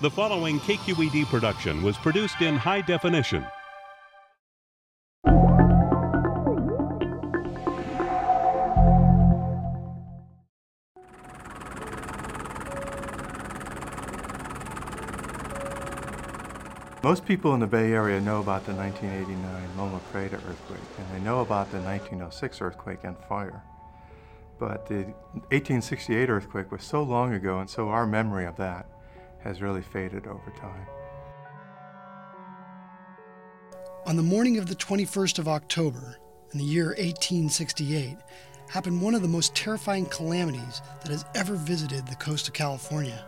The following KQED production was produced in high definition. Most people in the Bay Area know about the 1989 Loma Prieta earthquake, and they know about the 1906 earthquake and fire. But the 1868 earthquake was so long ago, and so our memory of that has really faded over time. On the morning of the 21st of October, in the year 1868, happened one of the most terrifying calamities that has ever visited the coast of California.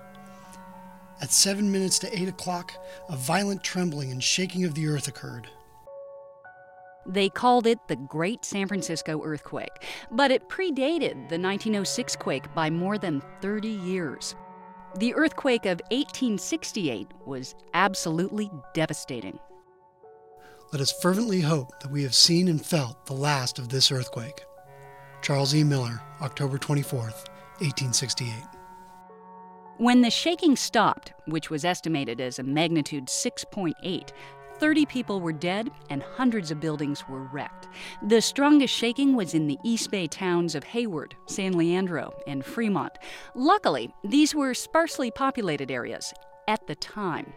At 7 minutes to 8 o'clock, a violent trembling and shaking of the earth occurred. They called it the Great San Francisco Earthquake, but it predated the 1906 quake by more than 30 years. The earthquake of 1868 was absolutely devastating. Let us fervently hope that we have seen and felt the last of this earthquake. Charles E. Miller, October 24th, 1868. When the shaking stopped, which was estimated as a magnitude 6.8, 30 people were dead and hundreds of buildings were wrecked. The strongest shaking was in the East Bay towns of Hayward, San Leandro, and Fremont. Luckily, these were sparsely populated areas at the time.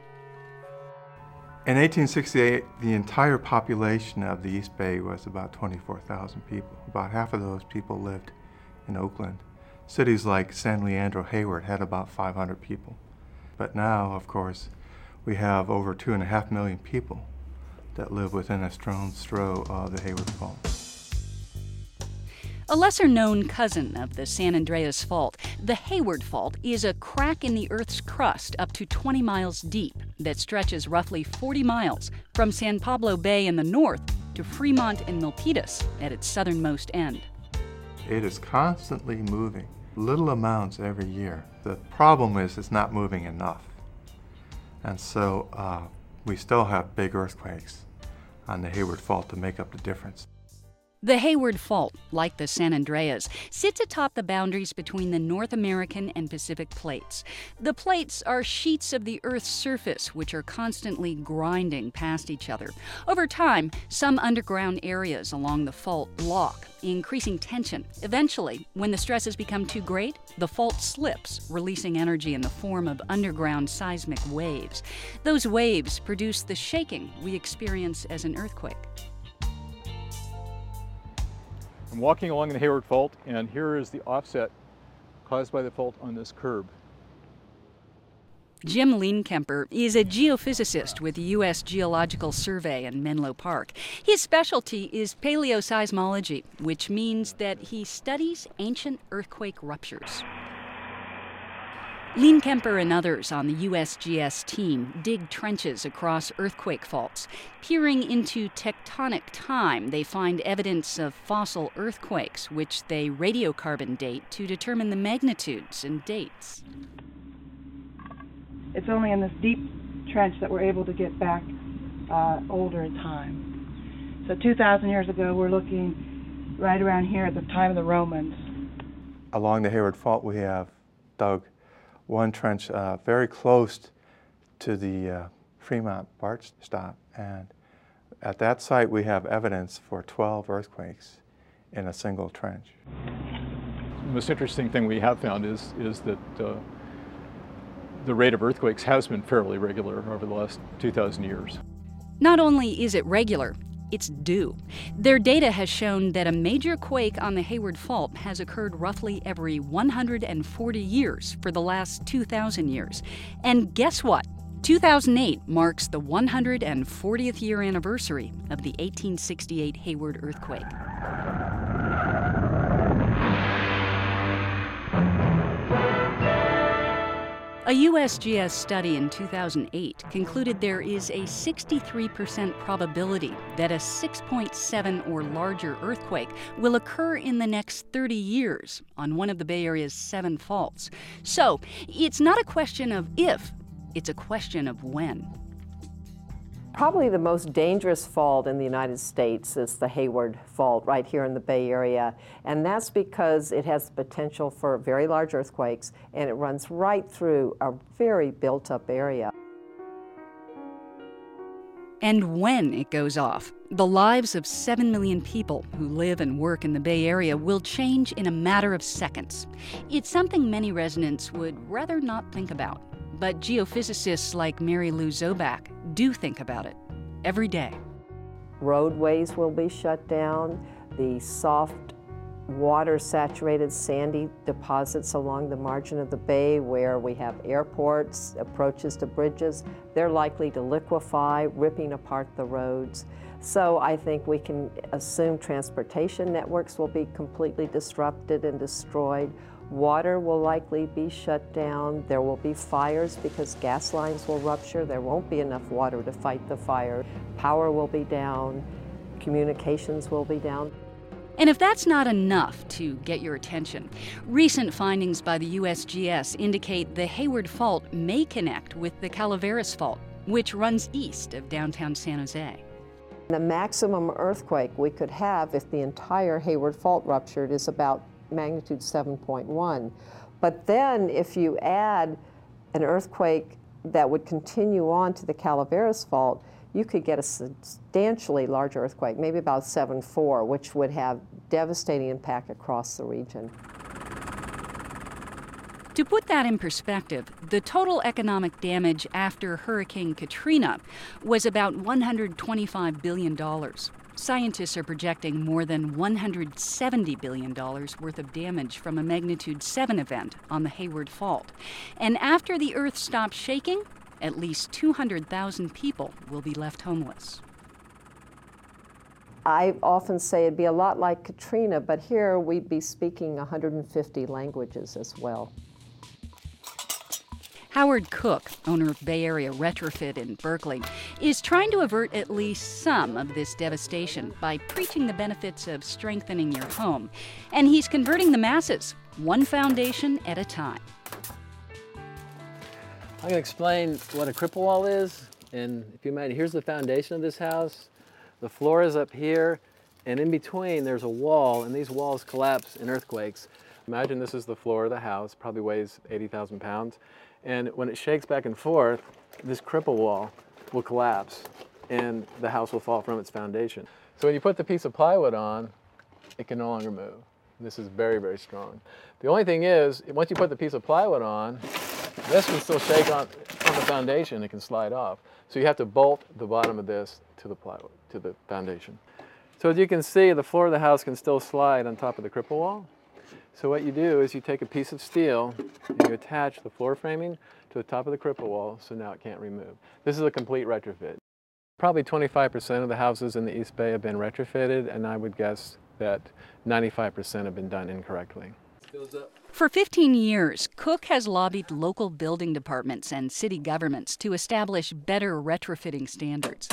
In 1868, the entire population of the East Bay was about 24,000 people. About half of those people lived in Oakland. Cities like San Leandro, Hayward had about 500 people. But now, of course, we have over two and a half million people that live within a stone's throw of the Hayward Fault. A lesser known cousin of the San Andreas Fault, the Hayward Fault is a crack in the Earth's crust up to 20 miles deep that stretches roughly 40 miles from San Pablo Bay in the north to Fremont and Milpitas at its southernmost end. It is constantly moving, little amounts every year. The problem is it's not moving enough. And so uh, we still have big earthquakes on the Hayward Fault to make up the difference. The Hayward Fault, like the San Andreas, sits atop the boundaries between the North American and Pacific plates. The plates are sheets of the Earth's surface which are constantly grinding past each other. Over time, some underground areas along the fault lock, increasing tension. Eventually, when the stresses become too great, the fault slips, releasing energy in the form of underground seismic waves. Those waves produce the shaking we experience as an earthquake. I'm walking along the Hayward Fault, and here is the offset caused by the fault on this curb. Jim Lienkaemper is a geophysicist with the U.S. Geological Survey in Menlo Park. His specialty is paleoseismology, which means that he studies ancient earthquake ruptures. Lienkaemper and others on the USGS team dig trenches across earthquake faults. Peering into tectonic time, they find evidence of fossil earthquakes, which they radiocarbon date to determine the magnitudes and dates. It's only in this deep trench that we're able to get back uh, older in time. So 2,000 years ago, we're looking right around here at the time of the Romans. Along the Hayward Fault, we have dug one trench uh, very close to the uh, Fremont BART stop. And at that site, we have evidence for 12 earthquakes in a single trench. The most interesting thing we have found is, is that uh, the rate of earthquakes has been fairly regular over the last 2,000 years. Not only is it regular, it's due. Their data has shown that a major quake on the Hayward Fault has occurred roughly every 140 years for the last 2,000 years. And guess what? 2008 marks the 140th year anniversary of the 1868 Hayward earthquake. A USGS study in 2008 concluded there is a 63% probability that a 6.7 or larger earthquake will occur in the next 30 years on one of the Bay Area's seven faults. So, it's not a question of if, it's a question of when. Probably the most dangerous fault in the United States is the Hayward Fault right here in the Bay Area. And that's because it has the potential for very large earthquakes and it runs right through a very built up area. And when it goes off, the lives of 7 million people who live and work in the Bay Area will change in a matter of seconds. It's something many residents would rather not think about. But geophysicists like Mary Lou Zoback do think about it every day. Roadways will be shut down. The soft, water saturated sandy deposits along the margin of the bay where we have airports, approaches to bridges, they're likely to liquefy, ripping apart the roads. So I think we can assume transportation networks will be completely disrupted and destroyed. Water will likely be shut down. There will be fires because gas lines will rupture. There won't be enough water to fight the fire. Power will be down. Communications will be down. And if that's not enough to get your attention, recent findings by the USGS indicate the Hayward Fault may connect with the Calaveras Fault, which runs east of downtown San Jose. The maximum earthquake we could have if the entire Hayward Fault ruptured is about magnitude 7.1. But then if you add an earthquake that would continue on to the Calaveras Fault, you could get a substantially larger earthquake, maybe about 7.4, which would have devastating impact across the region. To put that in perspective, the total economic damage after Hurricane Katrina was about $125 billion. Scientists are projecting more than $170 billion worth of damage from a magnitude 7 event on the Hayward Fault. And after the Earth stops shaking, at least 200,000 people will be left homeless. I often say it'd be a lot like Katrina, but here we'd be speaking 150 languages as well. Howard Cook, owner of Bay Area Retrofit in Berkeley, is trying to avert at least some of this devastation by preaching the benefits of strengthening your home. And he's converting the masses, one foundation at a time. I'm going to explain what a cripple wall is. And if you imagine, here's the foundation of this house. The floor is up here, and in between there's a wall, and these walls collapse in earthquakes. Imagine this is the floor of the house, probably weighs 80,000 pounds. And when it shakes back and forth, this cripple wall will collapse and the house will fall from its foundation. So when you put the piece of plywood on, it can no longer move. This is very, very strong. The only thing is, once you put the piece of plywood on, this can still shake on, on the foundation, it can slide off. So you have to bolt the bottom of this to the plywood, to the foundation. So as you can see, the floor of the house can still slide on top of the cripple wall. So what you do is you take a piece of steel and you attach the floor framing to the top of the cripple wall so now it can't remove. This is a complete retrofit. Probably 25% of the houses in the East Bay have been retrofitted and I would guess that 95% have been done incorrectly. For 15 years, Cook has lobbied local building departments and city governments to establish better retrofitting standards.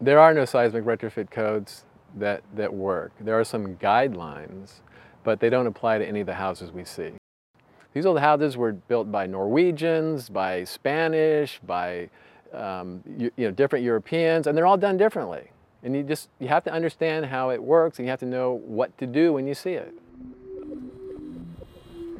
There are no seismic retrofit codes that, that work. There are some guidelines but they don't apply to any of the houses we see. These old houses were built by Norwegians, by Spanish, by um, you, you know, different Europeans, and they're all done differently. And you just you have to understand how it works, and you have to know what to do when you see it.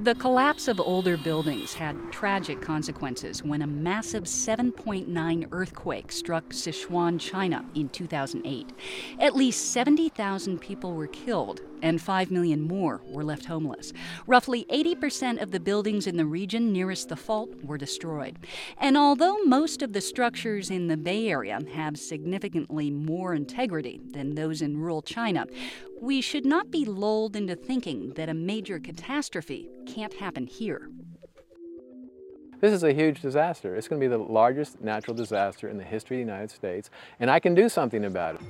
The collapse of older buildings had tragic consequences when a massive 7.9 earthquake struck Sichuan, China in 2008. At least 70,000 people were killed and 5 million more were left homeless. Roughly 80% of the buildings in the region nearest the fault were destroyed. And although most of the structures in the Bay Area have significantly more integrity than those in rural China, we should not be lulled into thinking that a major catastrophe can't happen here. This is a huge disaster. It's going to be the largest natural disaster in the history of the United States, and I can do something about it.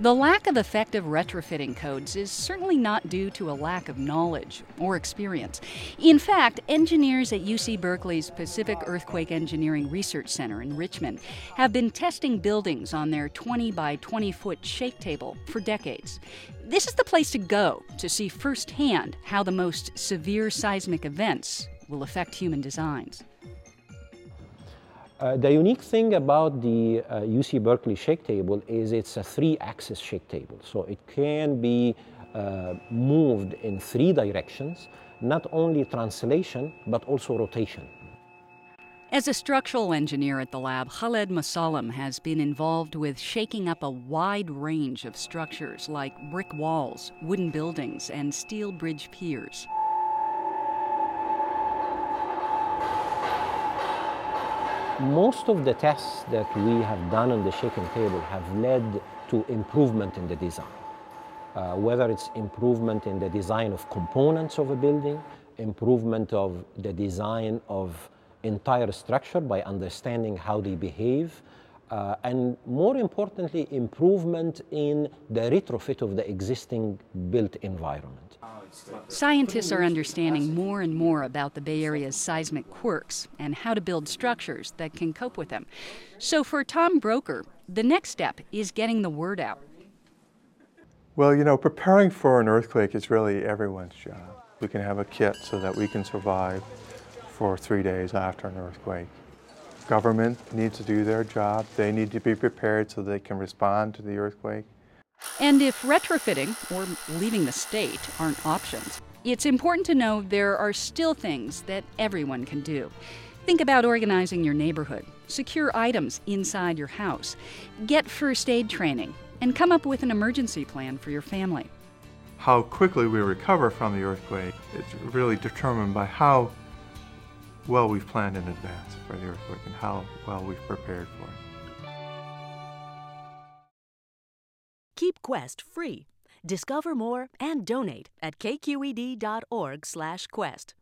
The lack of effective retrofitting codes is certainly not due to a lack of knowledge or experience. In fact, engineers at UC Berkeley's Pacific Earthquake Engineering Research Center in Richmond have been testing buildings on their 20 by 20 foot shake table for decades. This is the place to go to see firsthand how the most severe seismic events will affect human designs. Uh, the unique thing about the uh, UC Berkeley shake table is it's a three-axis shake table, so it can be uh, moved in three directions, not only translation, but also rotation. As a structural engineer at the lab, Khalid Mosalam has been involved with shaking up a wide range of structures like brick walls, wooden buildings, and steel bridge piers. Most of the tests that we have done on the shaking table have led to improvement in the design. Uh, whether it's improvement in the design of components of a building, improvement of the design of entire structure by understanding how they behave, uh, and more importantly, improvement in the retrofit of the existing built environment. Scientists are understanding more and more about the Bay Area's seismic quirks and how to build structures that can cope with them. So for Tom Brocher, the next step is getting the word out. Well, you know, preparing for an earthquake is really everyone's job. We can have a kit so that we can survive for three days after an earthquake. Government needs to do their job. They need to be prepared so they can respond to the earthquake. And if retrofitting or leaving the state aren't options, it's important to know there are still things that everyone can do. Think about organizing your neighborhood, secure items inside your house, get first aid training, and come up with an emergency plan for your family. How quickly we recover from the earthquake is really determined by how well we've planned in advance for the earthquake and how well we've prepared for it. Quest free. Discover more and donate at kqed.org/quest.